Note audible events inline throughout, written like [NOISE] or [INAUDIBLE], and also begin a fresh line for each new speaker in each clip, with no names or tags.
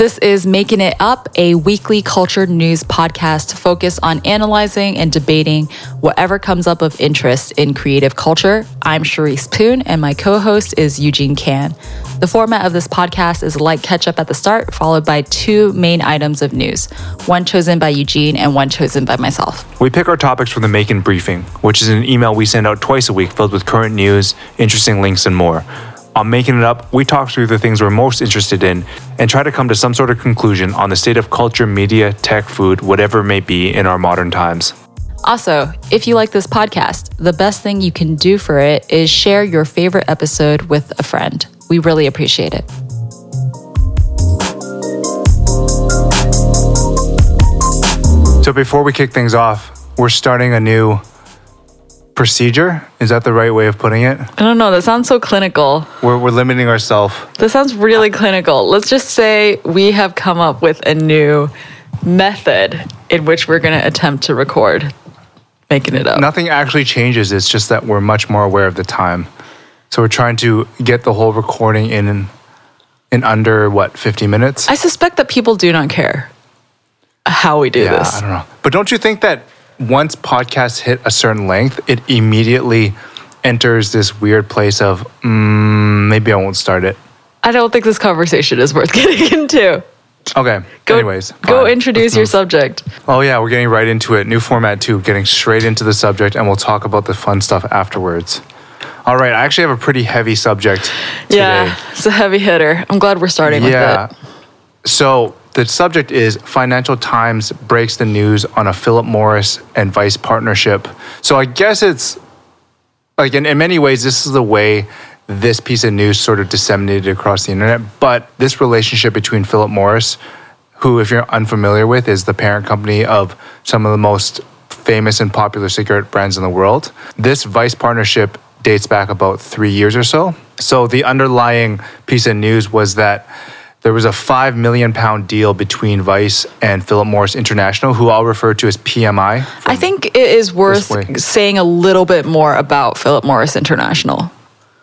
This is Making It Up, a weekly culture news podcast focused on analyzing and debating whatever comes up of interest in creative culture. I'm Charisse Poon, and my co host is Eugene Kan. The format of this podcast is like catch up at the start, followed by two main items of news one chosen by Eugene and one chosen by myself.
We pick our topics from the Maekan Briefing, which is an email we send out twice a week filled with current news, interesting links, and more. On Making It Up, we talk through the things we're most interested in and try to come to some sort of conclusion on the state of culture, media, tech, food, whatever it may be in our modern times.
Also, if you like this podcast, the best thing you can do for it is share your favorite episode with a friend. We really appreciate it.
So, before we kick things off, we're starting a new procedure. Is that the right way of putting it?
I don't know. That sounds so clinical.
We're, we're limiting ourselves.
That sounds really uh, clinical. Let's just say we have come up with a new method in which we're going to attempt to record making it up.
Nothing actually changes. It's just that we're much more aware of the time. So we're trying to get the whole recording in in under what 50 minutes.
I suspect that people do not care how we do
yeah,
this.
I don't know. But don't you think that once podcasts hit a certain length, it immediately enters this weird place of mm, maybe I won't start it.
I don't think this conversation is worth [LAUGHS] getting into.
Okay.
Go,
Anyways,
go introduce your subject.
Oh yeah, we're getting right into it. New format too. Getting straight into the subject, and we'll talk about the fun stuff afterwards. All right. I actually have a pretty heavy subject today.
Yeah, it's a heavy hitter. I'm glad we're starting
Yeah.
with it.
So the subject is Financial Times breaks the news on a Philip Morris and Vice partnership. So I guess it's like in, in many ways, this is the way this piece of news sort of disseminated across the internet. But this relationship between Philip Morris, who, if you're unfamiliar with, is the parent company of some of the most famous and popular cigarette brands in the world. This Vice partnership dates back about three years or so. So the underlying piece of news was that there was a five million pound deal between Vice and Philip Morris International, who I'll refer to as PMI.
I think it is worth saying a little bit more about Philip Morris International.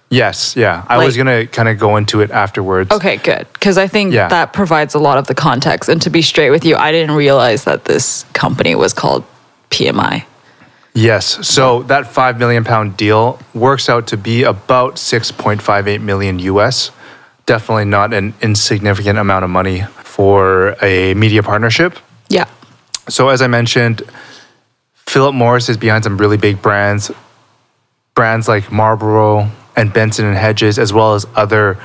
Yes, yeah. I was gonna kind of go into it afterwards.
Okay, good. Because I think
Yeah.
that provides a lot of the context. And to be straight with you, I didn't realize that this company was called PMI.
Yes. So that five million pound deal works out to be about six point five eight million US. Definitely not an insignificant amount of money for a media partnership.
Yeah.
So as I mentioned, Philip Morris is behind some really big brands, brands like Marlboro and Benson and Hedges, as well as other,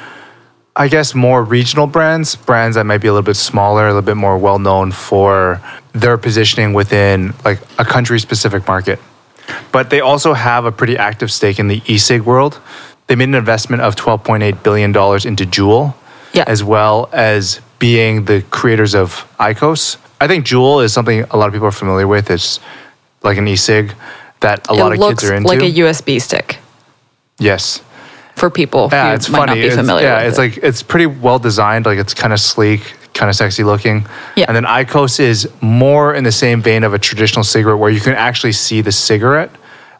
I guess, more regional brands, brands that might be a little bit smaller, a little bit more well known for their positioning within like a country specific market. But they also have a pretty active stake in the e-cig world. They made an investment of $12.8 billion into Juul,
Yeah.
as well as being the creators of IQOS. I think Juul is something a lot of people are familiar with. It's like an e-cig that a lot of
looks
kids are into.
like a USB stick
yes.
for people
Yeah,
who
it's
might
funny.
not be
It's-
familiar
yeah,
with
it's
it.
like it's pretty well designed. Like it's kind of sleek, kind of sexy looking.
Yeah.
And then IQOS is more in the same vein of a traditional cigarette, where you can actually see the cigarette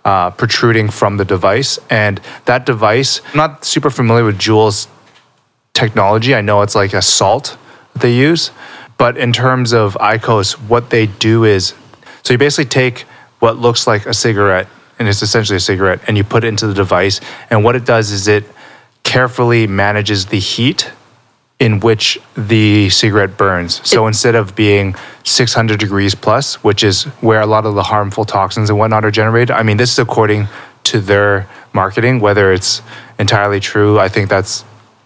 uh, protruding from the device. And that device, I'm not super familiar with Juul's technology. I know it's like a salt that they use, but in terms of IQOS, what they do is, so you basically take what looks like a cigarette, and it's essentially a cigarette, and you put it into the device, and what it does is it carefully manages the heat in which the cigarette burns. So instead of being 600 degrees plus, which is where a lot of the harmful toxins and whatnot are generated, I mean, this is according to their marketing. Whether it's entirely true, I think that's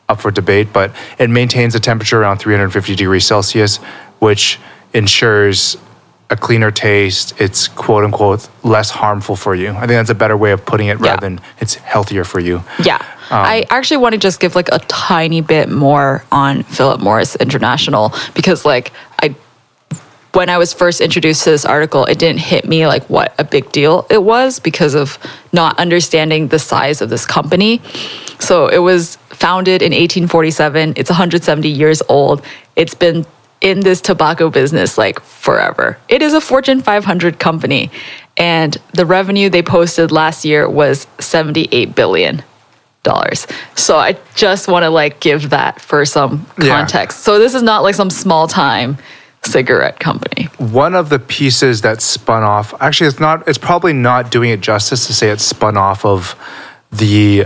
up for debate, but it maintains a temperature around 350 degrees Celsius, which ensures a cleaner taste. It's quote unquote less harmful for you. I think that's a better way of putting it
Yeah.
rather than it's healthier for you.
Yeah. Um, I actually want to just give like a tiny bit more on Philip Morris International because like I when I was first introduced to this article, it didn't hit me like what a big deal it was because of not understanding the size of this company. So it was founded in 1847. It's 170 years old. It's been in this tobacco business like forever. It is a Fortune 500 company and the revenue they posted last year was 78 billion dollars. So I just want to like give that for some
Yeah.
context. So this is not like some small time cigarette company.
one of the pieces that spun off actually it's not it's probably not doing it justice to say it spun off of the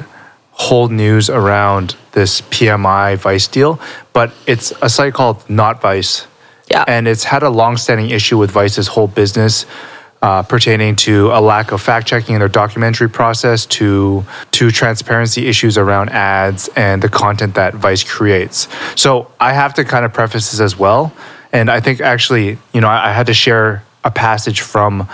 whole news around this PMI Vice deal, but it's a site called Not Vice.
Yeah.
And it's had a long-standing issue with Vice's whole business uh, pertaining to a lack of fact checking in their documentary process, to to transparency issues around ads and the content that Vice creates. So I have to kind of preface this as well, and I think actually, you know, I, I had to share a passage from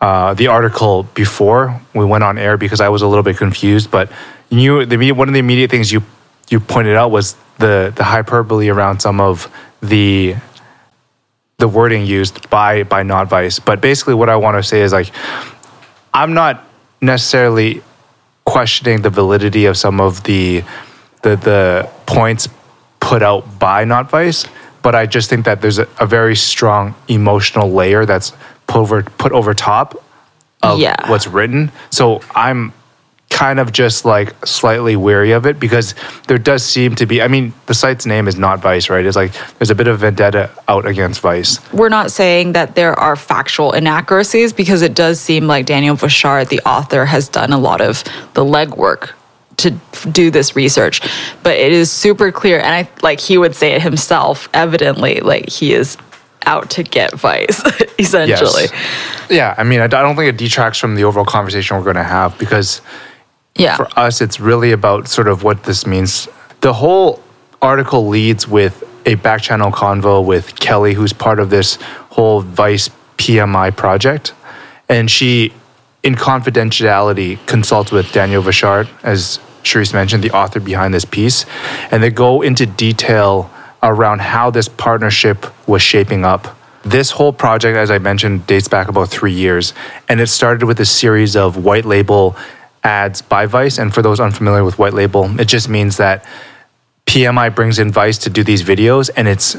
uh, the article before we went on air because I was a little bit confused. But you, the one of the immediate things you you pointed out was the the hyperbole around some of the the wording used by by not vice. But basically, what I want to say is like, I'm not necessarily questioning the validity of some of the the the points put out by not vice, but I just think that there's a, a very strong emotional layer that's put over put over top of
Yeah.
what's written. So I'm kind of just like slightly wary of it because there does seem to be I mean the site's name is not Vice, right? It's like there's a bit of vendetta out against Vice.
We're not saying that there are factual inaccuracies because it does seem like Daniel Vashar, the author, has done a lot of the legwork to do this research. But it is super clear, and I like he would say it himself. Evidently, like he is out to get Vice, [LAUGHS] essentially. yes.
Yeah, I mean I, I don't think it detracts from the overall conversation we're going to have because
Yeah.
for us, it's really about sort of what this means. The whole article leads with a back channel convo with Kelly, who's part of this whole Vice PMI project. And she, in confidentiality, consults with Daniel Vachard, as Charisse mentioned, the author behind this piece. And they go into detail around how this partnership was shaping up. This whole project, as I mentioned, dates back about three years. And it started with a series of white label ads by Vice. And for those unfamiliar with white label, it just means that PMI brings in Vice to do these videos and it's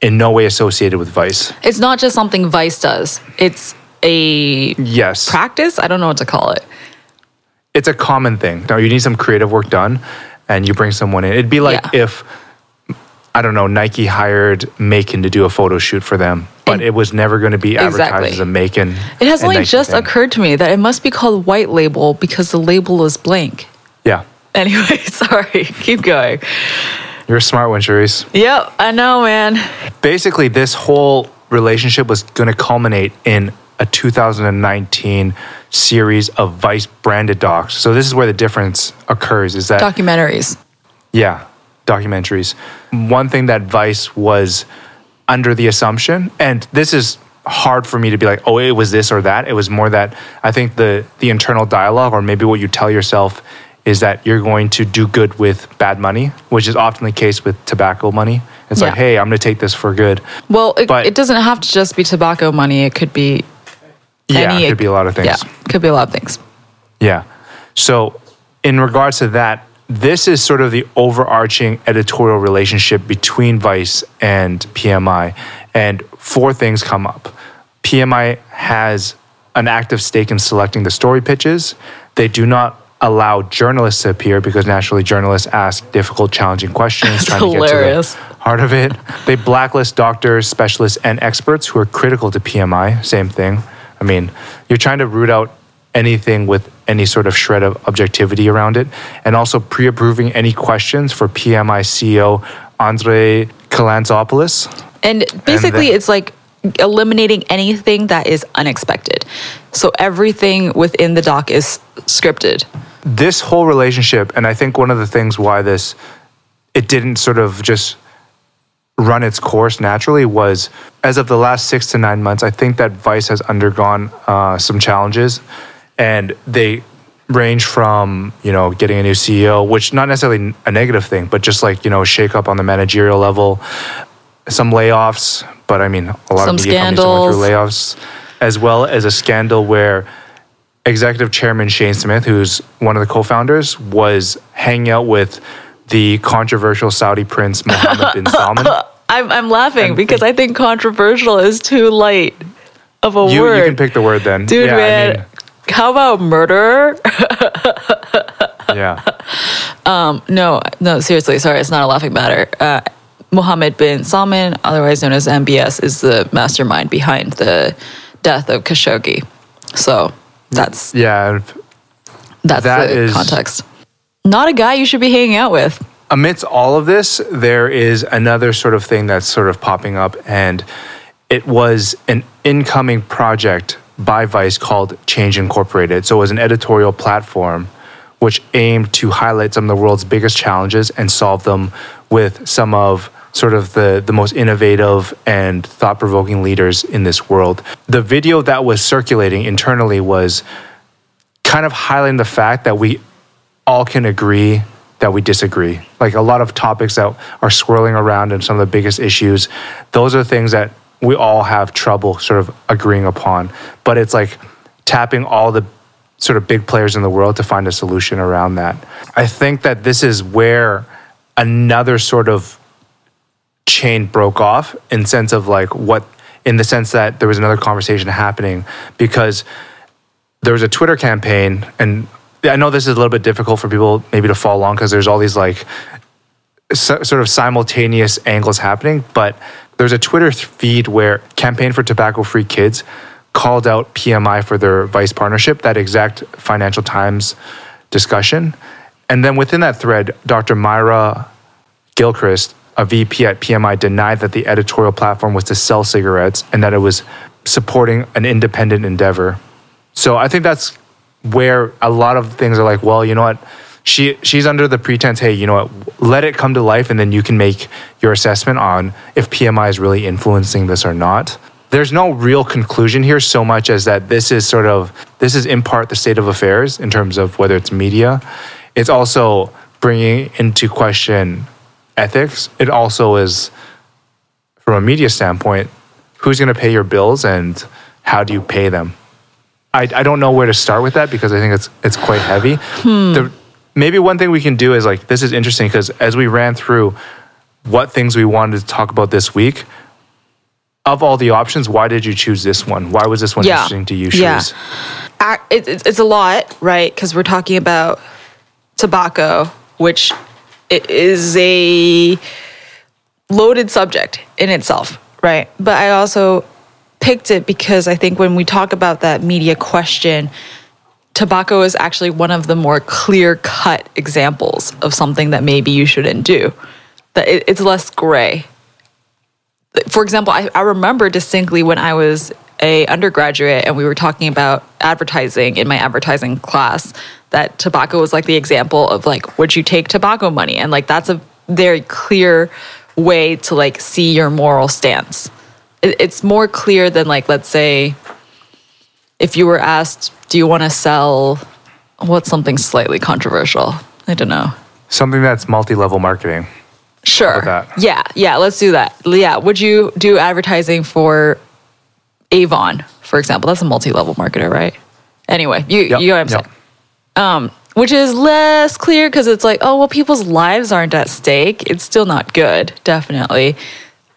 in no way associated with Vice.
It's not just something Vice does. It's a
Yes.
practice. I don't know what to call it.
it's a common thing. Now you need some creative work done and you bring someone in. It'd be like
Yeah.
if I don't know, Nike hired Maekan to do a photo shoot for them, but it was never going to be advertised
Exactly.
as a Maekan.
It has only just
thing.
occurred to me that it must be called white label because the label is blank.
Yeah.
Anyway, [LAUGHS] sorry. Keep going.
You're a smart one, Charisse.
Yep, I know, man.
basically this whole relationship was going to culminate in a 2019 series of vice branded docs so this is where the difference occurs is that
Documentaries.
yeah documentaries one thing that vice was under the assumption and this is hard for me to be like oh it was this or that it was more that i think the the internal dialogue or maybe what you tell yourself is that you're going to do good with bad money which is often the case with tobacco money it's like hey i'm going to take this for good
Well, it,
But-
it doesn't have to just be tobacco money. It could be
Yeah,
any.
it could be a lot of things.
Yeah, could be a lot of things.
Yeah. So, in regards to that, this is sort of the overarching editorial relationship between Vice and PMI. And four things come up. PMI has an active stake in selecting the story pitches. They do not allow journalists to appear because naturally journalists ask difficult, challenging questions, trying to
hilarious.
get to the heart of it. They blacklist doctors, specialists, and experts who are critical to PMI. Same thing. I mean, you're trying to root out anything with any sort of shred of objectivity around it, and also pre-approving any questions for PMI CEO Andre Calantzopoulos.
And basically,
then-
it's like eliminating anything that is unexpected. So everything within the doc is scripted.
this whole relationship and i think one of the things why this it didn't sort of just run its course naturally was as of the last six to nine months i think that vice has undergone uh, some challenges and they range from you know getting a new ceo which not necessarily a negative thing but just like you know shake up on the managerial level some layoffs but i mean a lot
Some
of media companies are going through layoffs as well as a scandal where executive chairman Shane Smith, who's one of the co-founders, was hanging out with the controversial Saudi prince [LAUGHS] Mohammed bin Salman.
I'm, I'm laughing
And
because
think-
I think controversial is too light of a
You,
word.
you can pick the word then,
Dude,
yeah,
man. [LAUGHS] How about
murder? [LAUGHS] Yeah.
Um, no, no, seriously, sorry, it's not a laughing matter. Uh, Mohammed bin Salman, otherwise known as MBS, is the mastermind behind the death of Khashoggi. So that's
Yeah.
that's
That
the
is-
context. Not a guy you should be hanging out with.
amidst all of this, there is another sort of thing that's sort of popping up, and it was an incoming project by Vice called Change Incorporated. So it was an editorial platform which aimed to highlight some of the world's biggest challenges and solve them with some of sort of the, the most innovative and thought provoking leaders in this world. The video that was circulating internally was kind of highlighting the fact that we all can agree that we disagree. Like a lot of topics that are swirling around and some of the biggest issues, those are things that we all have trouble sort of agreeing upon. But it's like tapping all the sort of big players in the world to find a solution around that. I think that this is where another sort of chain broke off in sense of like what in the sense that there was another conversation happening because there was a Twitter campaign, and I know this is a little bit difficult for people maybe to follow along because there's all these like so, sort of simultaneous angles happening. But there's a Twitter feed where Campaign for Tobacco Free Kids called out PMI for their Vice partnership, that exact Financial Times discussion. And then within that thread, Dr. Moira Gilchrist, a VP at PMI, denied that the editorial platform was to sell cigarettes and that it was supporting an independent endeavor. So I think that's where a lot of things are like, well, you know what? She she's under the pretense, hey, you know what? Let it come to life, and then you can make your assessment on if PMI is really influencing this or not. There's no real conclusion here, so much as that this is sort of this is in part the state of affairs in terms of whether it's media. It's also bringing into question ethics. It also is, from a media standpoint, who's going to pay your bills and how do you pay them? I, I don't know where to start with that because I think it's it's quite heavy. Hmm. The, maybe one thing we can do is like this is interesting because as we ran through what things we wanted to talk about this week, of all the options, why did you choose this one? Why was this one
Yeah.
interesting to you,
Yeah. Charisse? it, it's it's a lot, right? Because we're talking about tobacco, which is a loaded subject in itself, right? But I also picked it because I think when we talk about that media question, tobacco is actually one of the more clear cut examples of something that maybe you shouldn't do. That it, it's less gray. For example, I, I remember distinctly when I was a undergraduate and we were talking about advertising in my advertising class that tobacco was like the example of like would you take tobacco money? And like that's a very clear way to like see your moral stance. It, it's more clear than like let's say if you were asked do you want to sell what's something slightly controversial i don't know
Something that's multi-level marketing.
Sure.
that?
Yeah, yeah, let's do that. Yeah, would you do advertising for Avon, for example? That's a multi-level marketer, right? Anyway, you
Yep,
you know what I'm
yep.
saying. Um, which is less clear because it's like, oh well, people's lives aren't at stake. It's still not good, definitely.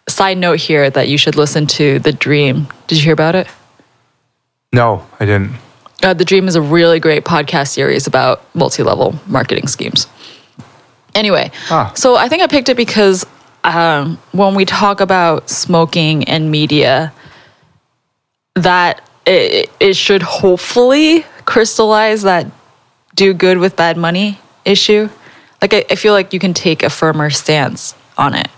Side note here that you should listen to The Dream. Did you hear about it?
No, I didn't.
Uh, the Dream is a really great podcast series about multi-level marketing schemes. Anyway,
Ah.
so I think I picked it because um, when we talk about smoking and media, that it, it should hopefully crystallize that do good with bad money issue. Like I, I feel like you can take a firmer stance on it.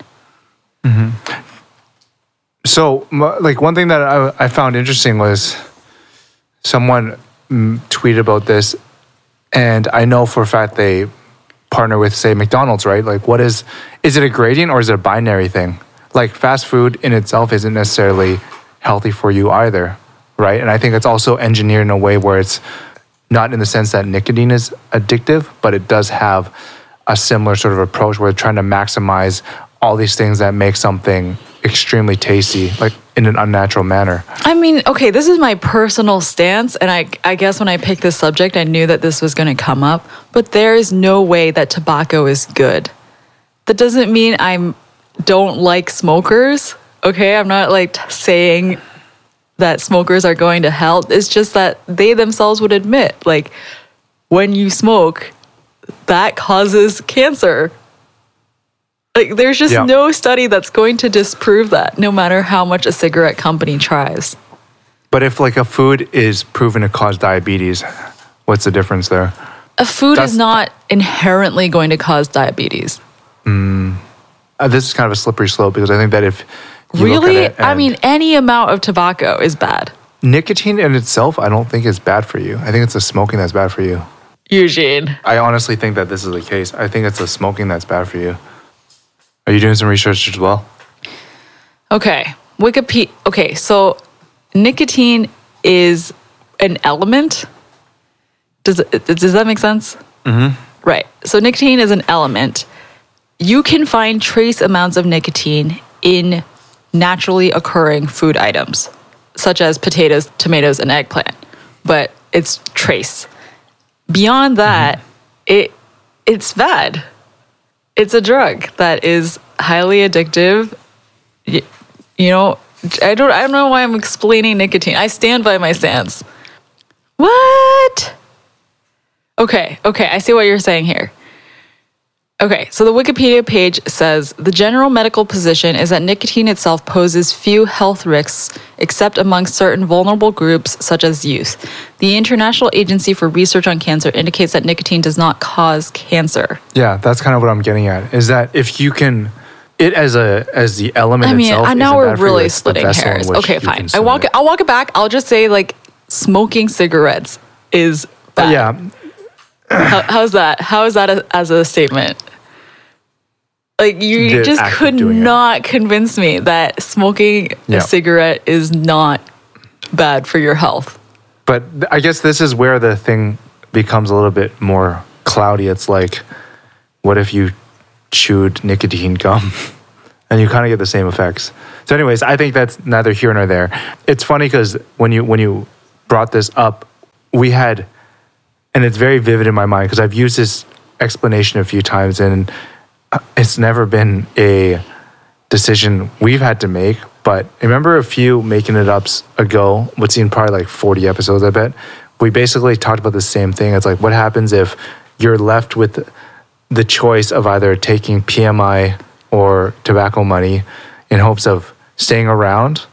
So, like one thing that I, I found interesting was someone tweeted about this, and I know for a fact they partner with, say, McDonald's, right? Like, what is is it a gradient or is it a binary thing? Like, fast food in itself isn't necessarily healthy for you either, right? And I think it's also engineered in a way where it's not in the sense that nicotine is addictive, but it does have a similar sort of approach where they're trying to maximize all these things that make something extremely tasty, like in an unnatural manner.
I mean, okay, this is my personal stance, and I, I guess when I picked this subject, I knew that this was going to come up. But there is no way that tobacco is good. That doesn't mean I'm don't like smokers. Okay, I'm not like saying that smokers are going to hell. It's just that they themselves would admit, like, when you smoke, that causes cancer. Like there's just
Yeah.
no study that's going to disprove that, no matter how much a cigarette company tries.
But if like a food is proven to cause diabetes, what's the difference there?
A food
That's-
is not inherently going to cause diabetes.
Uh, this is kind of a slippery slope because I think that if you look at
Really? I mean, any amount of tobacco is bad.
nicotine in itself, I don't think is bad for you. I think it's the smoking that's bad for you.
Eugene.
I honestly think that this is the case. I think it's the smoking that's bad for you. Are you doing some research as well?
Okay. Wikipedia. Okay, so nicotine is an element. Does it, does that make sense? Mm-hmm. Right. So nicotine is an element. You can find trace amounts of nicotine in naturally occurring food items, such as potatoes, tomatoes, and eggplant. But it's trace. Beyond that, it it's bad. It's a drug that is highly addictive y- you know, I don't I don't know why I'm explaining nicotine. I stand by my stance. What? Okay, okay, I see what you're saying here. Okay, so the Wikipedia page says the general medical position is that nicotine itself poses few health risks except among certain vulnerable groups such as youth. The International Agency for Research on Cancer indicates that nicotine does not cause cancer.
Yeah, that's kind of what I'm getting at. Is that if you can, it as a as the element
I mean,
itself.
I know we're
you,
really
the
splitting hairs. Okay, fine. I walk
it.
I'll walk it back. I'll just say like smoking cigarettes is uh, bad.
Yeah,
How, how's that? How is that a, as a statement? Like you
The
just could
doing it.
not convince me that smoking
Yeah.
a cigarette is not bad for your health.
but I guess this is where the thing becomes a little bit more cloudy. It's like, what if you chewed nicotine gum, [LAUGHS] and you kind of get the same effects. So, anyways, I think that's neither here nor there. It's funny because when you when you brought this up, we had and it's very vivid in my mind because I've used this explanation a few times and uh, it's never been a decision we've had to make. But I remember a few making it ups ago, what's seen probably like 40 episodes, I bet. We basically talked about the same thing. It's like, what happens if you're left with the choice of either taking PMI or tobacco money in hopes of staying around?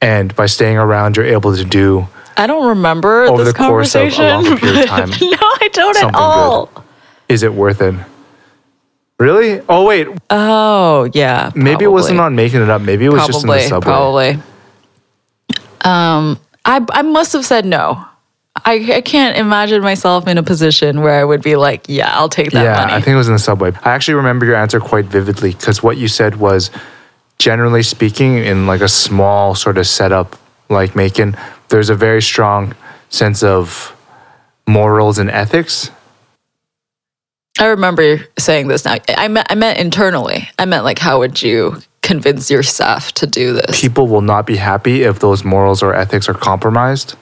And by staying around, you're able to do
I don't remember
Over
this
the course of a
conversation.
period of time, [LAUGHS]
no, I don't at all.
good. is it worth it? Really? Oh wait,
Oh yeah.
maybe it wasn't on making it up. Maybe it was just in the subway.
probably um i i must have said no I, I can't imagine myself in a position where I would be like, yeah, I'll take that
yeah,
money.
I think it was in the subway. I actually remember your answer quite vividly because what you said was, generally speaking, in like a small sort of setup like Maekan, there's a very strong sense of morals and ethics.
I remember saying this now. I meant, I meant internally. I meant like, how would you convince your staff to do this?
People will not be happy if those morals or ethics are compromised.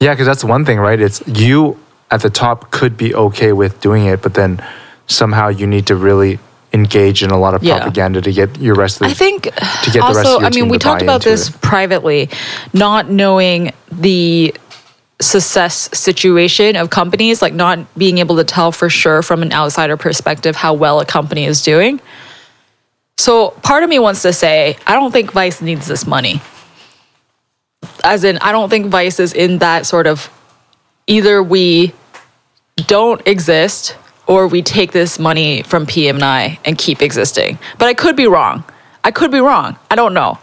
Yeah, because that's one thing, right? It's you at the top could be okay with doing it, but then somehow you need to really engage in a lot of
Yeah.
propaganda to get your rest of the
I think to
get the rest of
also,
your
I mean, we talked about this
it.
privately, not knowing the success situation of companies, like not being able to tell for sure from an outsider perspective how well a company is doing. So part of me wants to say, I don't think Vice needs this money. As in, I don't think Vice is in that sort of either we don't exist or we take this money from PMI and keep existing. But I could be wrong. I could be wrong. I don't know.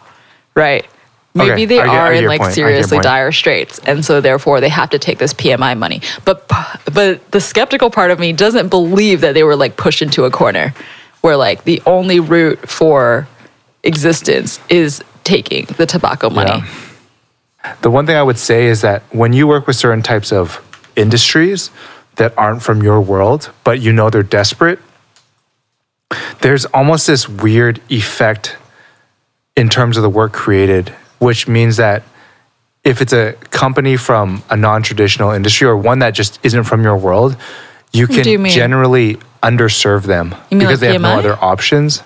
Right? Maybe
Okay,
they
I
are
get
in like
point. I get your
seriously dire straits and so therefore they have to take this PMI money. But but the skeptical part of me doesn't believe that they were like pushed into a corner where like the only route for existence is taking the tobacco money.
The one thing I would say is that when you work with certain types of industries that aren't from your world, but you know they're desperate, there's almost this weird effect in terms of the work created, which means that if it's a company from a non-traditional industry or one that just isn't from your world, you can
you
generally underserve them because
like
they have no other options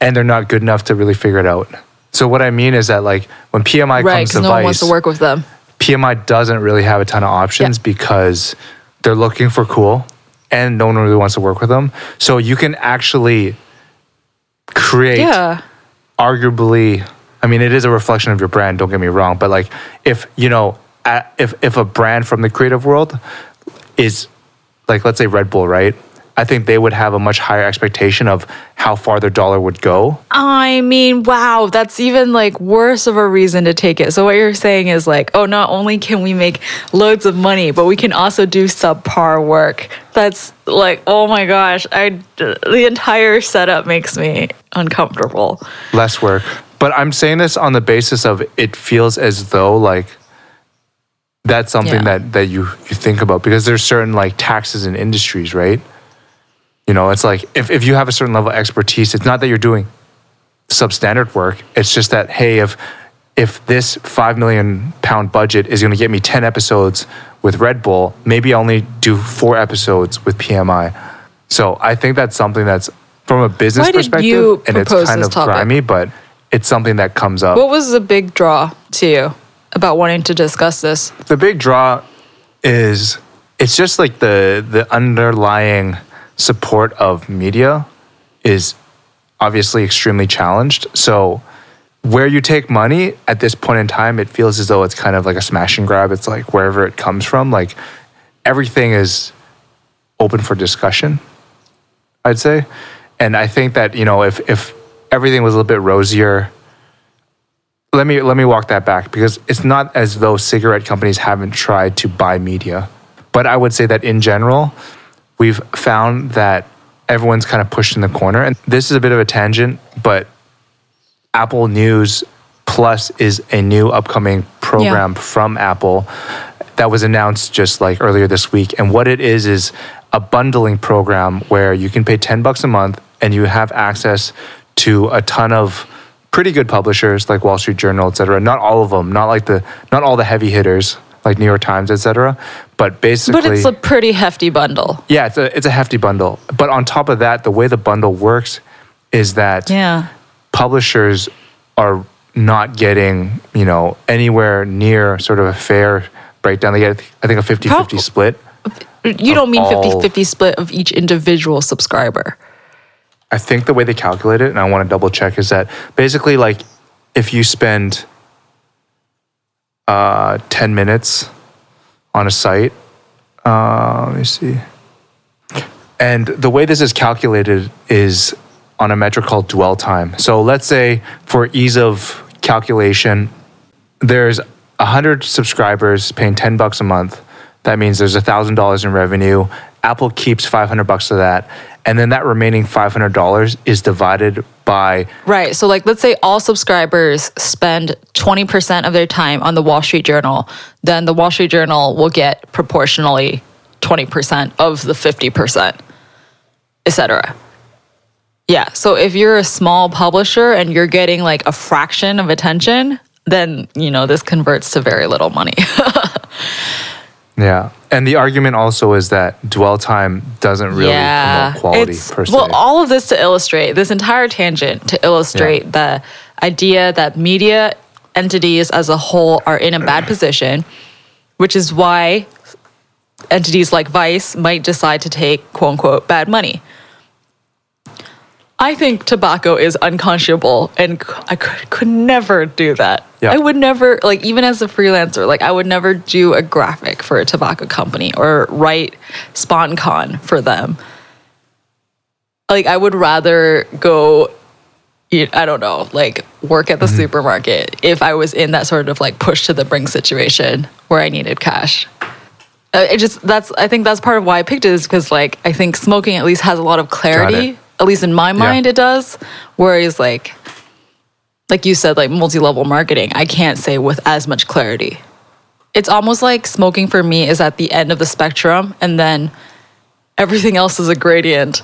and they're not good enough to really figure it out. So what I mean is that like when PMI
Right,
comes to
no
Vice,
one wants to work with them.
PMI doesn't really have a ton of options
Yeah.
because they're looking for cool and no one really wants to work with them. So you can actually create
Yeah.
arguably i mean it is a reflection of your brand don't get me wrong but like if you know if if a brand from the creative world is like let's say red bull right i think they would have a much higher expectation of how far their dollar would go
I mean, wow, that's even like worse of a reason to take it. So what you're saying is like, oh, not only can we make loads of money, but we can also do subpar work. That's like, oh my gosh, I the entire setup makes me uncomfortable.
less work but i'm saying this on the basis of it feels as though like that's something
Yeah.
that that you you think about because there's certain like taxes in industries right you know it's like if, if you have a certain level of expertise it's not that you're doing substandard work it's just that hey if if this 5 million pound budget is going to get me 10 episodes with red bull maybe i only do four episodes with pmi so i think that's something that's from a business
Why did
perspective
you
and it's
propose
kind
this
of
topic?
grimy but it's something that comes up
What was the big draw to you about wanting to discuss this?
the big draw is it's just like the the underlying support of media is obviously extremely challenged. So where you take money at this point in time it feels as though it's kind of like a smash and grab. It's like wherever it comes from like everything is open for discussion i'd say. And i think that you know if if everything was a little bit rosier let me let me walk that back because it's not as though cigarette companies haven't tried to buy media. But i would say that in general we've found that everyone's kind of pushed in the corner and this is a bit of a tangent but apple news plus is a new upcoming program from apple that was announced just like earlier this week and what it is is a bundling program where you can pay 10 bucks a month and you have access to a ton of pretty good publishers like wall street journal et cetera. Not all of them not like the not all the heavy hitters like new york times et cetera but basically
But it's a pretty hefty bundle.
yeah it's a, it's a hefty bundle but on top of that the way the bundle works is that
Yeah.
publishers are not getting, you know, anywhere near sort of a fair breakdown. They get, I think, a 50 50
Prob-
split.
You don't mean
all-
50 50 split of each individual subscriber.
I think the way they calculate it, and I want to double check, is that basically, like, if you spend uh, 10 minutes on a site, uh, let me see. And the way this is calculated is on a metric called dwell time. So let's say for ease of calculation, there's 100 subscribers paying 10 bucks a month. That means there's $1,000 in revenue. Apple keeps 500 bucks of that. And then that remaining $500 is divided by
Right. So, like, let's say all subscribers spend 20% of their time on the Wall Street Journal, then the Wall Street Journal will get proportionally 20% of the 50%, etc. Yeah. So, if you're a small publisher and you're getting like a fraction of attention, then, you know, this converts to very little money. [LAUGHS]
Yeah. And the argument also is that dwell time doesn't really promote quality
It's-
per se.
Well, all of this to illustrate this entire tangent to illustrate the idea that media entities as a whole are in a bad [CLEARS THROAT] position, which is why entities like Vice might decide to take quote unquote bad money. I think tobacco is unconscionable and I could, could never do that.
Yeah.
I would never, like, even as a freelancer, like, I would never do a graphic for a tobacco company or write SponCon for them. Like, I would rather go, I don't know, like, work at the supermarket if I was in that sort of like push to the brink situation where I needed cash. Uh, it just that's I think that's part of why I picked it is because like I think smoking at least has a lot of clarity. At least in my mind, it does. Whereas like like you said, like multi-level marketing, I can't say with as much clarity. It's almost like smoking for me is at the end of the spectrum, and then everything else is a gradient.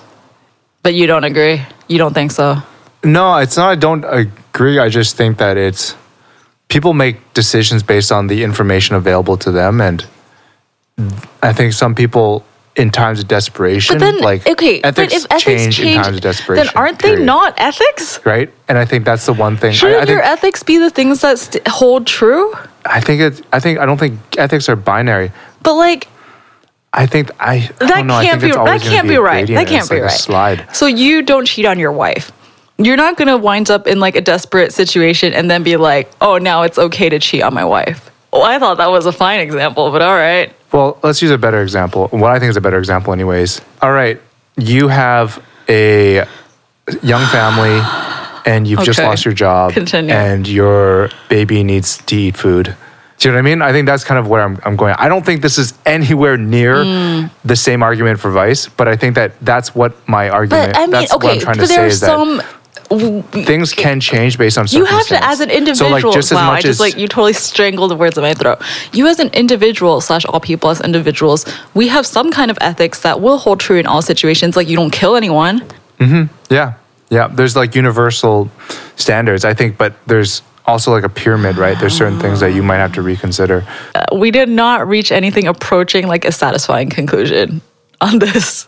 But you don't agree? You don't think so?
No, it's not. I don't agree. I just think that it's people make decisions based on the information available to them, and I think some people in times of desperation.
But then,
like
okay,
ethics,
but if ethics
change,
change,
in times of desperation.
then aren't they not ethics?
right? And I think that's the one thing. I,
Shouldn't
I think
your ethics be the things that st- hold true?
I think it's. I think I don't think ethics are binary.
But like
I think I. I
that
don't know, I
can't
think
be that can't
be
be right. That can't be
like
right.
Slide.
So you don't cheat on your wife. You're not gonna wind up in like a desperate situation and then be like, oh, now it's okay to cheat on my wife. Well, I thought that was a fine example, but all right.
Well, let's use a better example. What I think is a better example, anyways. All right, you have a young family, and you've just lost your job,
Continue.
and your baby needs to eat food. Do you know what I mean? I think that's kind of where I'm, I'm going. I don't think this is anywhere near
Hmm.
the same argument for vice, but I think that that's what my argument.
But I mean,
that's what
okay,
I'm trying to say is that
some.
Things can change based on circumstances.
You have to, as an
So,
individual.
like, just as
wow, I
much
just
as
like you totally strangled the words in my throat. You, as an individual slash all people as individuals, we have some kind of ethics that will hold true in all situations. Like you don't kill anyone.
Yeah. Yeah. There's like universal standards, I think, but there's also like a pyramid, right? There's certain things that you might have to reconsider.
Uh, we did not reach anything approaching like a satisfying conclusion on this.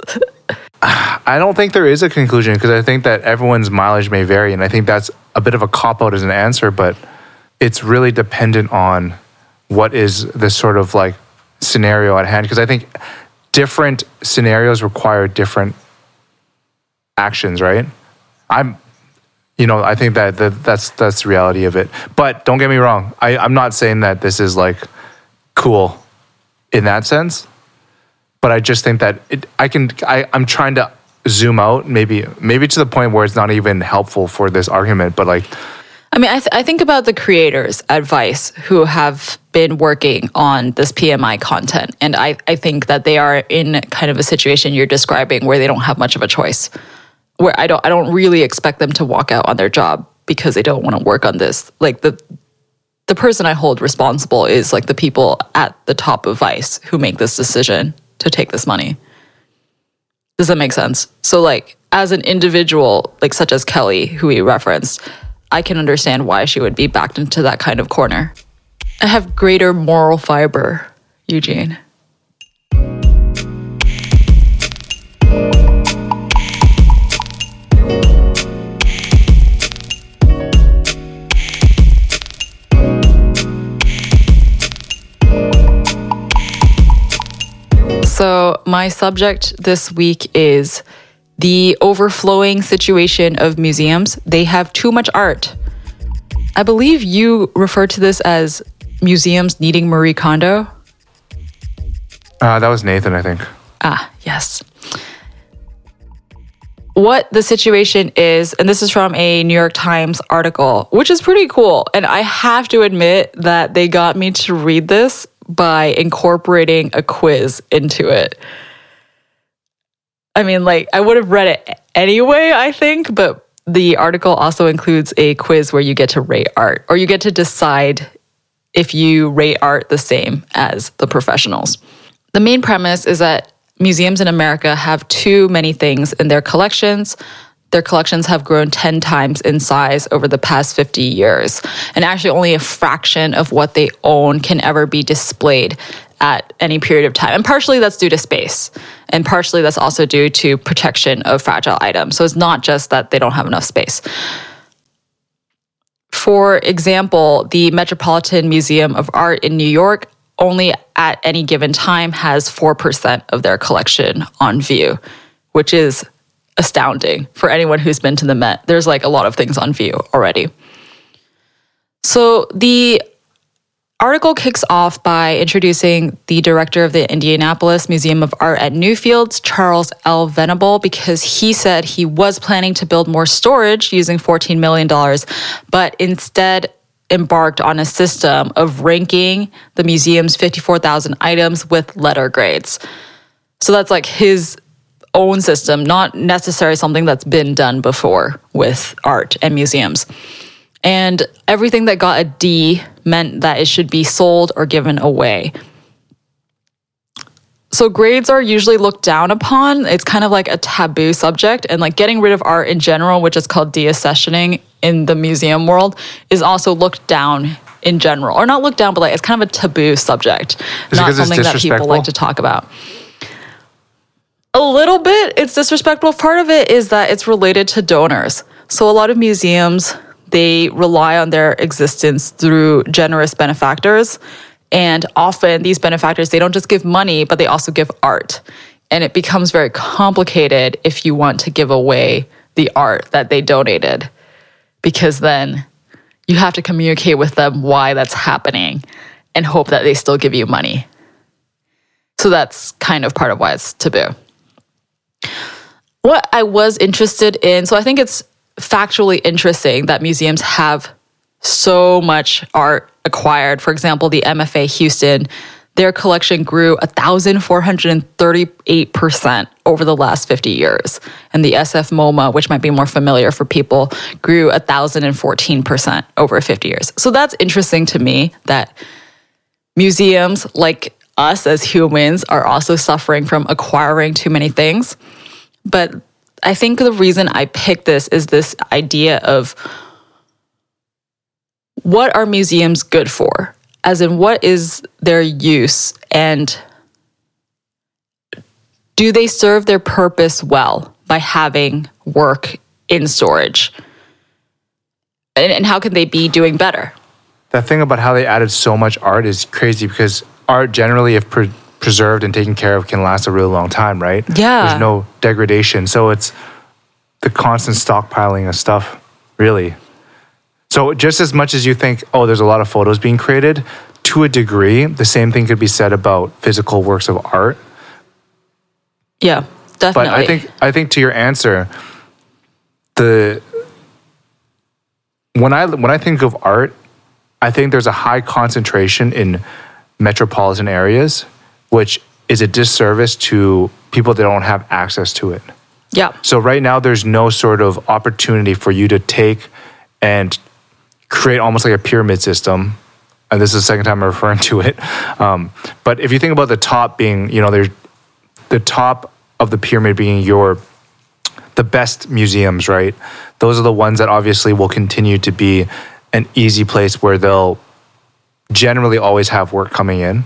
[LAUGHS]
I don't think there is a conclusion because I think that everyone's mileage may vary. And I think that's a bit of a cop out as an answer, but it's really dependent on what is the sort of like scenario at hand. Because I think different scenarios require different actions, right? I'm, you know, I think that, that that's that's the reality of it. But don't get me wrong, I, I'm not saying that this is like cool in that sense. But I just think that it, I can. I, I'm trying to zoom out, maybe maybe to the point where it's not even helpful for this argument. But like,
I mean, I, th- I think about the creators at Vice who have been working on this PMI content. And I, I think that they are in kind of a situation you're describing where they don't have much of a choice. Where I don't I don't really expect them to walk out on their job because they don't want to work on this. Like the the person I hold responsible is like the people at the top of Vice who make this decision to take this money. Does that make sense? So like as an individual, like such as Kelly, who we referenced, I can understand why she would be backed into that kind of corner. I have greater moral fiber, Eugene. So, my subject this week is the overflowing situation of museums. They have too much art. I believe you refer to this as museums needing Marie Kondo.
uh, that was Nathan, I think.
Ah, yes. What the situation is, and this is from a New York Times article, which is pretty cool. And I have to admit that they got me to read this by incorporating a quiz into it. I mean, like, I would have read it anyway, I think, but the article also includes a quiz where you get to rate art or you get to decide if you rate art the same as the professionals. The main premise is that museums in America have too many things in their collections. Their collections have grown 10 times in size over the past 50 years. And actually, only a fraction of what they own can ever be displayed at any period of time. And partially that's due to space, and partially that's also due to protection of fragile items. So it's not just that they don't have enough space. For example, the Metropolitan Museum of Art in New York only at any given time has 4% of their collection on view, which is astounding for anyone who's been to the Met. There's like a lot of things on view already. So the article kicks off by introducing the director of the Indianapolis Museum of Art at Newfields, Charles L. Venable, because he said he was planning to build more storage using $14 million, but instead embarked on a system of ranking the museum's 54,000 items with letter grades. So that's like his own system, not necessarily something that's been done before with art and museums. And everything that got a D meant that it should be sold or given away. So grades are usually looked down upon. It's kind of like a taboo subject. And like getting rid of art in general, which is called deaccessioning in the museum world, is also looked down in general. Or not looked down, but like it's kind of a taboo subject.
Is
not something that people like to talk about. Little bit it's disrespectful. Part of it is that it's related to donors. So a lot of museums they rely on their existence through generous benefactors. And often these benefactors, they don't just give money, but they also give art. And it becomes very complicated if you want to give away the art that they donated, because then you have to communicate with them why that's happening and hope that they still give you money. So that's kind of part of why it's taboo. What I was interested in, so I think it's factually interesting that museums have so much art acquired. For example, the MFA Houston, their collection grew 1,438% over the last 50 years. And the SF MoMA, which might be more familiar for people, grew 1,014% over 50 years. So that's interesting to me that museums, like us as humans, are also suffering from acquiring too many things. But I think the reason I picked this is this idea of what are museums good for? As in, what is their use and do they serve their purpose well by having work in storage? And, and how can they be doing better?
That thing about how they added so much art is crazy because art generally, if pre- preserved and taken care of, can last a really long time, right?
Yeah.
There's no degradation. So it's the constant stockpiling of stuff, really. So just as much as you think, oh, there's a lot of photos being created, to a degree, the same thing could be said about physical works of art.
Yeah, definitely.
But I think I think to your answer, the when I when I think of art, I think there's a high concentration in metropolitan areas, which is a disservice to people that don't have access to it.
yeah.
So right now there's no sort of opportunity for you to take and create almost like a pyramid system. And this is the second time I'm [LAUGHS] referring to it. Um, but if you think about the top being, you know, there's the top of the pyramid being your the best museums, right? Those are the ones that obviously will continue to be an easy place where they'll generally always have work coming in.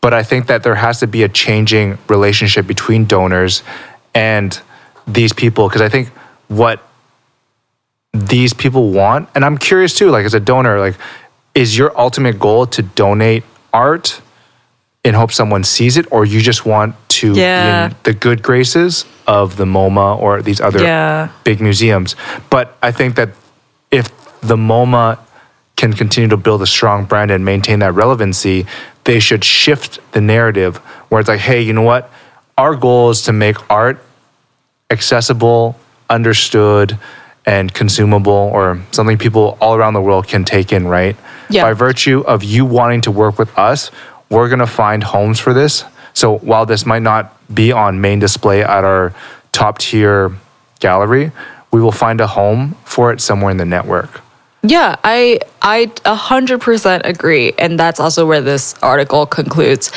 But I think that there has to be a changing relationship between donors and these people because I think what these people want, and I'm curious too, like as a donor, like is your ultimate goal to donate art in hope someone sees it, or you just want to
Yeah.
be in the good graces of the MoMA or these other
Yeah.
big museums? But I think that if the MoMA can continue to build a strong brand and maintain that relevancy, they should shift the narrative where it's like, hey, you know what? Our goal is to make art accessible, understood, and consumable, or something people all around the world can take in, right?
Yeah.
By virtue of you wanting to work with us, we're going to find homes for this. So while this might not be on main display at our top tier gallery, we will find a home for it somewhere in the network.
Yeah, I I a hundred percent agree, and that's also where this article concludes,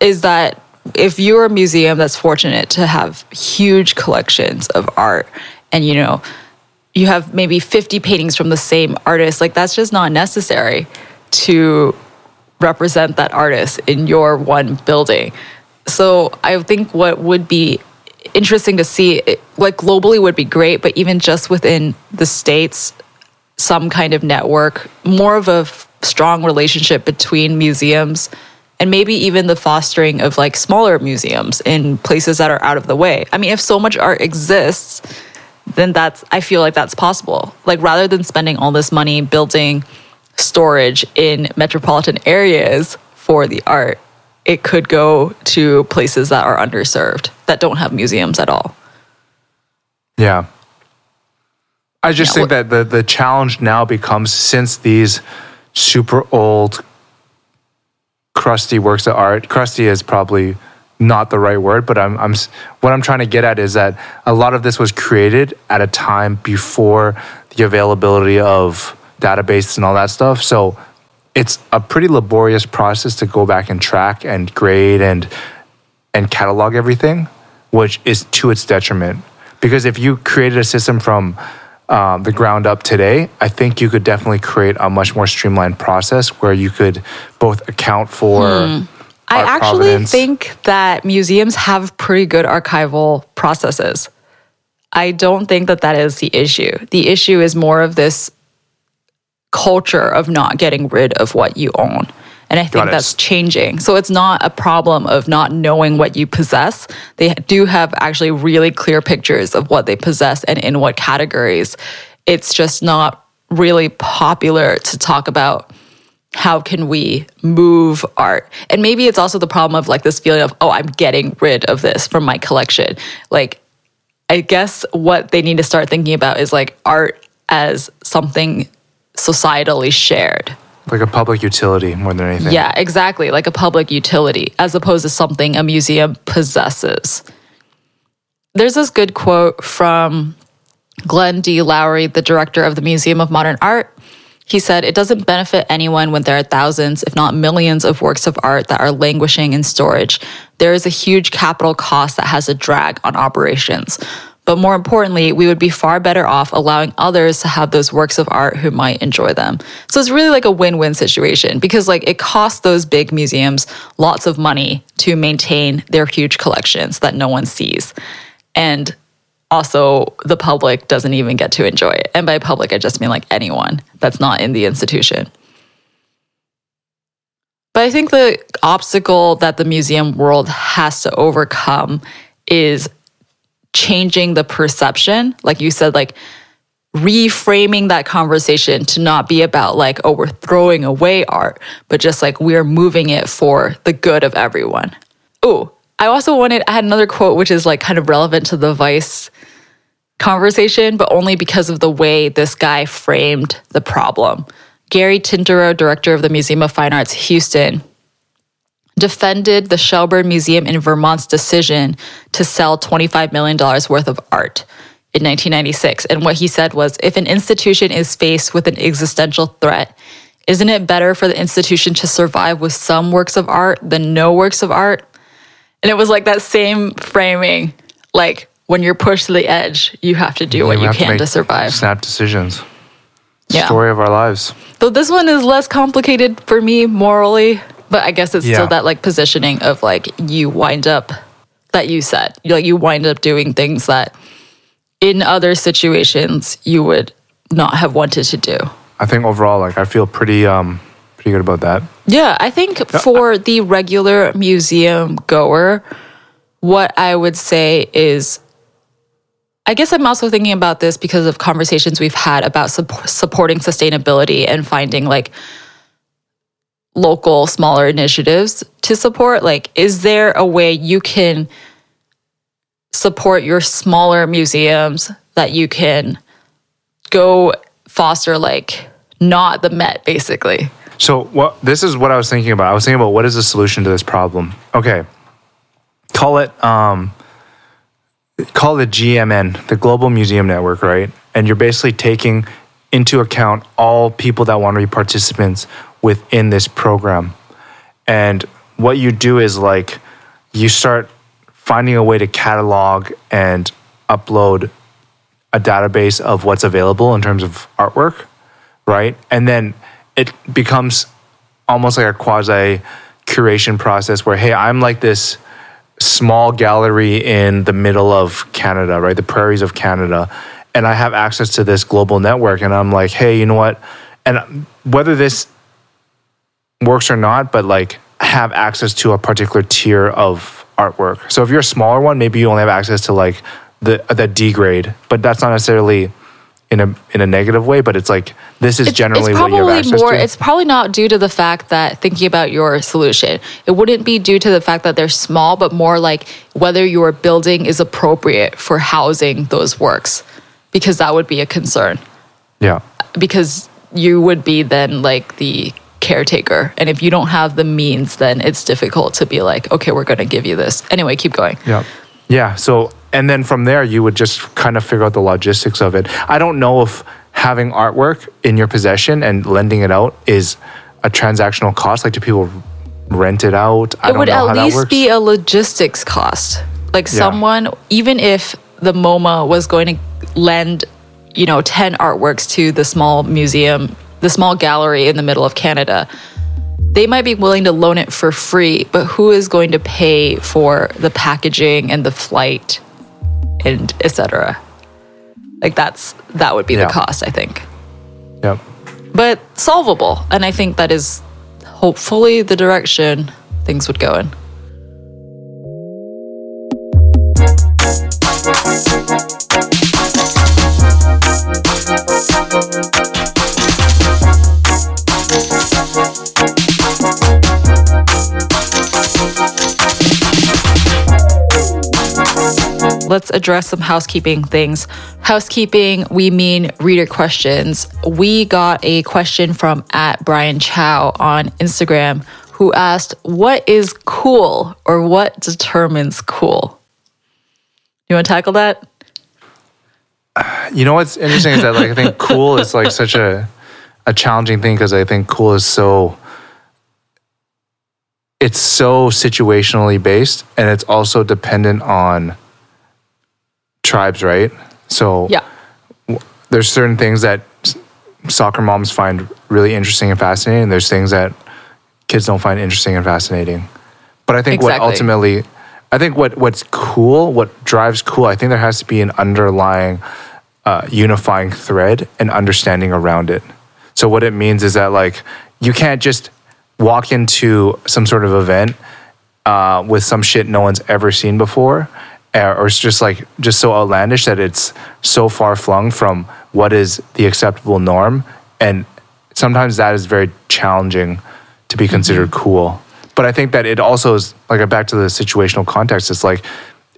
is that if you're a museum that's fortunate to have huge collections of art, and you know, you have maybe fifty paintings from the same artist, like that's just not necessary to represent that artist in your one building. So I think what would be interesting to see, like globally, would be great, but even just within the states some kind of network, more of a strong relationship between museums and maybe even the fostering of like smaller museums in places that are out of the way. I mean, if so much art exists, then that's I feel like that's possible. Like rather than spending all this money building storage in metropolitan areas for the art, it could go to places that are underserved that don't have museums at all.
Yeah. I just think that the, the challenge now becomes since these super old, crusty works of art, crusty is probably not the right word, but I'm, I'm what I'm trying to get at is that a lot of this was created at a time before the availability of databases and all that stuff. So it's a pretty laborious process to go back and track and grade and and catalog everything, which is to its detriment. Because if you created a system from um, the ground up today, I think you could definitely create a much more streamlined process where you could both account for.
I I actually
provenance.
think that museums have pretty good archival processes. I don't think that that is the issue. The issue is more of this culture of not getting rid of what you own. And I think that's changing. So it's not a problem of not knowing what you possess. They do have actually really clear pictures of what they possess and in what categories. It's just not really popular to talk about how can we move art and maybe it's also the problem of like this feeling of oh i'm getting rid of this from my collection like i guess what they need to start thinking about is like art as something societally shared
like a public utility more than anything.
yeah exactly like a public utility as opposed to something a museum possesses there's this good quote from Glenn D. Lowry, the director of the Museum of Modern Art. He said, It doesn't benefit anyone when there are thousands, if not millions, of works of art that are languishing in storage. There is a huge capital cost that has a drag on operations. But more importantly, we would be far better off allowing others to have those works of art who might enjoy them. So it's really like a win win situation because, like, it costs those big museums lots of money to maintain their huge collections that no one sees. And also the public doesn't even get to enjoy it. And by public, I just mean like anyone that's not in the institution. But I think the obstacle that the museum world has to overcome is changing the perception. Like you said, like reframing that conversation to not be about like, oh, we're throwing away art, but just like we're moving it for the good of everyone. Oh, I also wanted, I had another quote which is like kind of relevant to the Vice conversation, but only because of the way this guy framed the problem. Gary Tinterow, director of the Museum of Fine Arts Houston, defended the Shelburne Museum in Vermont's decision to sell $25 million worth of art in 1996. And what he said was if an institution is faced with an existential threat, isn't it better for the institution to survive with some works of art than no works of art? And it was like that same framing, like when you're pushed to the edge, you have to do what you can
make
to survive.
Snap decisions.
Yeah.
Story of our lives.
Though this one is less complicated for me morally, but I guess it's
Yeah.
still that like positioning of like you wind up that you said, you like you wind up doing things that in other situations you would not have wanted to do.
I think overall, like I feel pretty um pretty good about that.
Yeah, I think for the regular museum goer, what I would say is I guess I'm also thinking about this because of conversations we've had about sup- supporting sustainability and finding like local smaller initiatives to support. Like, is there a way you can support your smaller museums that you can go foster, like, not the Met, basically?
So what this is what I was thinking about. I was thinking about what is the solution to this problem. Okay. Call it um call it GMN, the Global Museum Network, right? And you're basically taking into account all people that want to be participants within this program. And what you do is like you start finding a way to catalog and upload a database of what's available in terms of artwork, right? And then it becomes almost like a quasi curation process where, hey, I'm like this small gallery in the middle of Canada, right? The prairies of Canada. And I have access to this global network. And I'm like, hey, you know what? And whether this works or not, but like have access to a particular tier of artwork. So if you're a smaller one, maybe you only have access to like the the D grade, but that's not necessarily in a in a negative way. But it's like this is generally
it's
what you have
probably more
to.
it's probably not due to the fact that thinking about your solution it wouldn't be due to the fact that they're small but more like whether your building is appropriate for housing those works because that would be a concern
yeah,
because you would be then like the caretaker and if you don't have the means then it's difficult to be like okay we're going to give you this anyway keep going
yeah, yeah. So and then from there, you would just kind of figure out the logistics of it. I don't know if having artwork in your possession and lending it out is a transactional cost. Like, do people rent it out? I
it
don't
would
know
at least be a logistics cost. Like someone, even if the MoMA was going to lend, you know, 10 artworks to the small museum, the small gallery in the middle of Canada, they might be willing to loan it for free, but who is going to pay for the packaging and the flight and etc. Like that's that would be
Yeah.
the cost, I think.
Yep.
But solvable, and I think that is hopefully the direction things would go in. Let's address some housekeeping things. Housekeeping, we mean reader questions. We got a question from at Brian Chow on Instagram who asked, What is cool or what determines cool? You want to tackle that?
You know what's interesting is that like I think cool is like such a a challenging thing because I think cool is so it's so situationally based and it's also dependent on tribes, right? So
Yeah.
there's certain things that s- soccer moms find really interesting and fascinating. And there's things that kids don't find interesting and fascinating. But I think what ultimately, I think what what's cool, what drives cool, I think there has to be an underlying uh, unifying thread and understanding around it. So what it means is that like you can't just walk into some sort of event uh, with some shit no one's ever seen before, or it's just like just so outlandish that it's so far flung from what is the acceptable norm, and sometimes that is very challenging to be considered cool. But I think that it also is like back to the situational context. It's like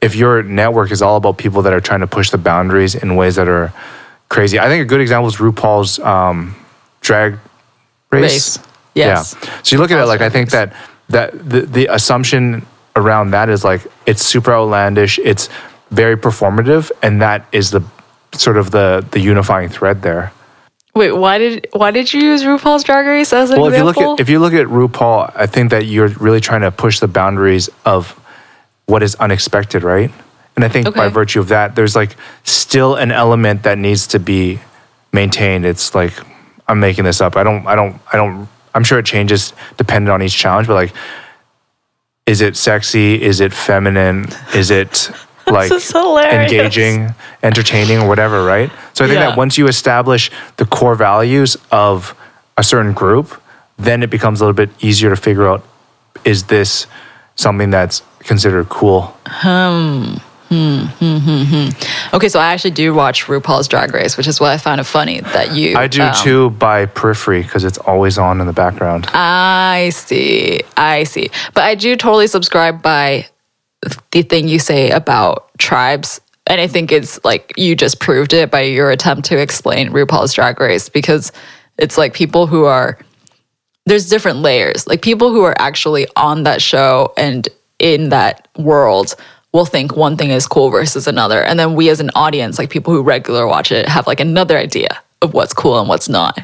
if your network is all about people that are trying to push the boundaries in ways that are crazy. I think a good example is RuPaul's um, drag race.
Race. Yes.
Yeah. So you look at it like I think that that the, the assumption around that is like it's super outlandish, it's very performative, and that is the sort of the the unifying thread there.
Wait, why did why did you use RuPaul's Drag Race as an
Well, if you
example?
look at if you look at RuPaul, I think that you're really trying to push the boundaries of what is unexpected, right? And I think by virtue of that, there's like still an element that needs to be maintained. It's like I'm making this up. I don't. I don't. I don't. I'm sure it changes depending on each challenge, but like, is it sexy? Is it feminine? Is it [LAUGHS] like
is
engaging, entertaining, or whatever? Right. So I think
Yeah.
that once you establish the core values of a certain group, then it becomes a little bit easier to figure out is this something that's considered cool.
Hmm, hmm, hmm, okay, so I actually do watch RuPaul's Drag Race, which is why I found it funny that you
I do
um,
too by periphery because it's always on in the background.
I see. I see. But I do totally subscribe by the thing you say about tribes. And I think it's like you just proved it by your attempt to explain RuPaul's Drag Race because it's like people who are, there's different layers. Like people who are actually on that show and in that world will think one thing is cool versus another. And then we as an audience, like people who regular watch it, have like another idea of what's cool and what's not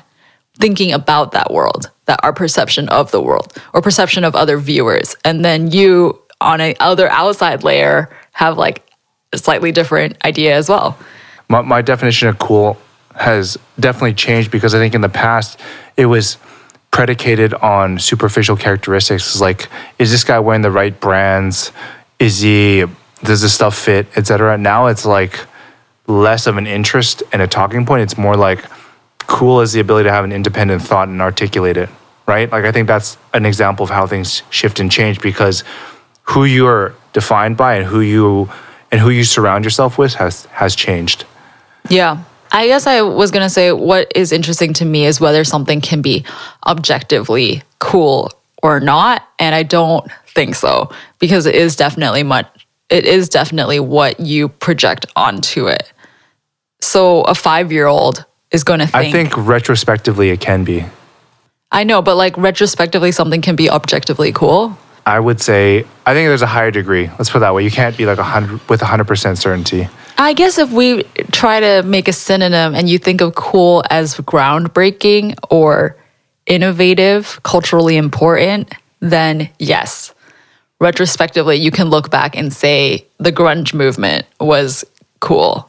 thinking about that world, that our perception of the world or perception of other viewers. And then you on a other outside layer have like a slightly different idea as well.
my, my definition of cool has definitely changed because I think in the past it was predicated on superficial characteristics like is this guy wearing the right brands is he does this stuff fit etc now it's like less of an interest and a talking point. It's more like cool is the ability to have an independent thought and articulate it right? Like i think that's an example of how things shift and change because who you're defined by and who you and who you surround yourself with has has changed.
Yeah. I guess I was going to say what is interesting to me is whether something can be objectively cool or not. And I don't think so because it is definitely much, it is definitely what you project onto it. So a five year old is going to think,
I think retrospectively it can be.
I know, but like retrospectively, something can be objectively cool.
I would say I think there's a higher degree. Let's put it that way. You can't be like a hundred with hundred percent certainty.
I guess if we try to make a synonym and you think of cool as groundbreaking or innovative, culturally important, then yes. Retrospectively, you can look back and say the grunge movement was cool.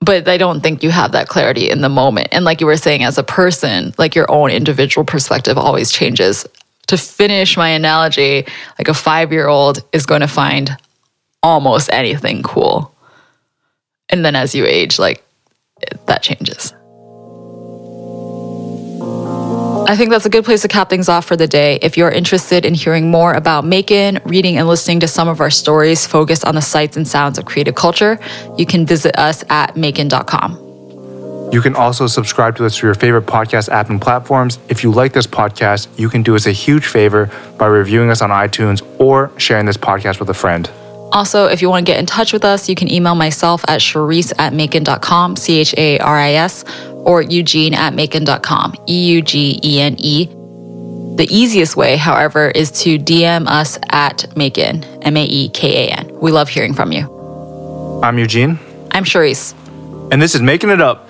but I don't think you have that clarity in the moment. And like you were saying, as a person, like your own individual perspective always changes. To finish my analogy, like a five year old is going to find almost anything cool. And then as you age, like that changes. I think that's a good place to cap things off for the day. If you're interested in hearing more about Maekan, reading and listening to some of our stories focused on the sights and sounds of creative culture, you can visit us at maekan.com.
You can also subscribe to us through your favorite podcast app and platforms. If you like this podcast, you can do us a huge favor by reviewing us on iTunes or sharing this podcast with a friend.
Also, if you want to get in touch with us, you can email myself at charis at maekan.com, C H A R I S, or Eugene at maekan.com, E U G E N E. The easiest way, however, is to DM us at Maekan, M A E K A N. We love hearing from you.
I'm Eugene,
I'm Charisse.
and this is Making It Up.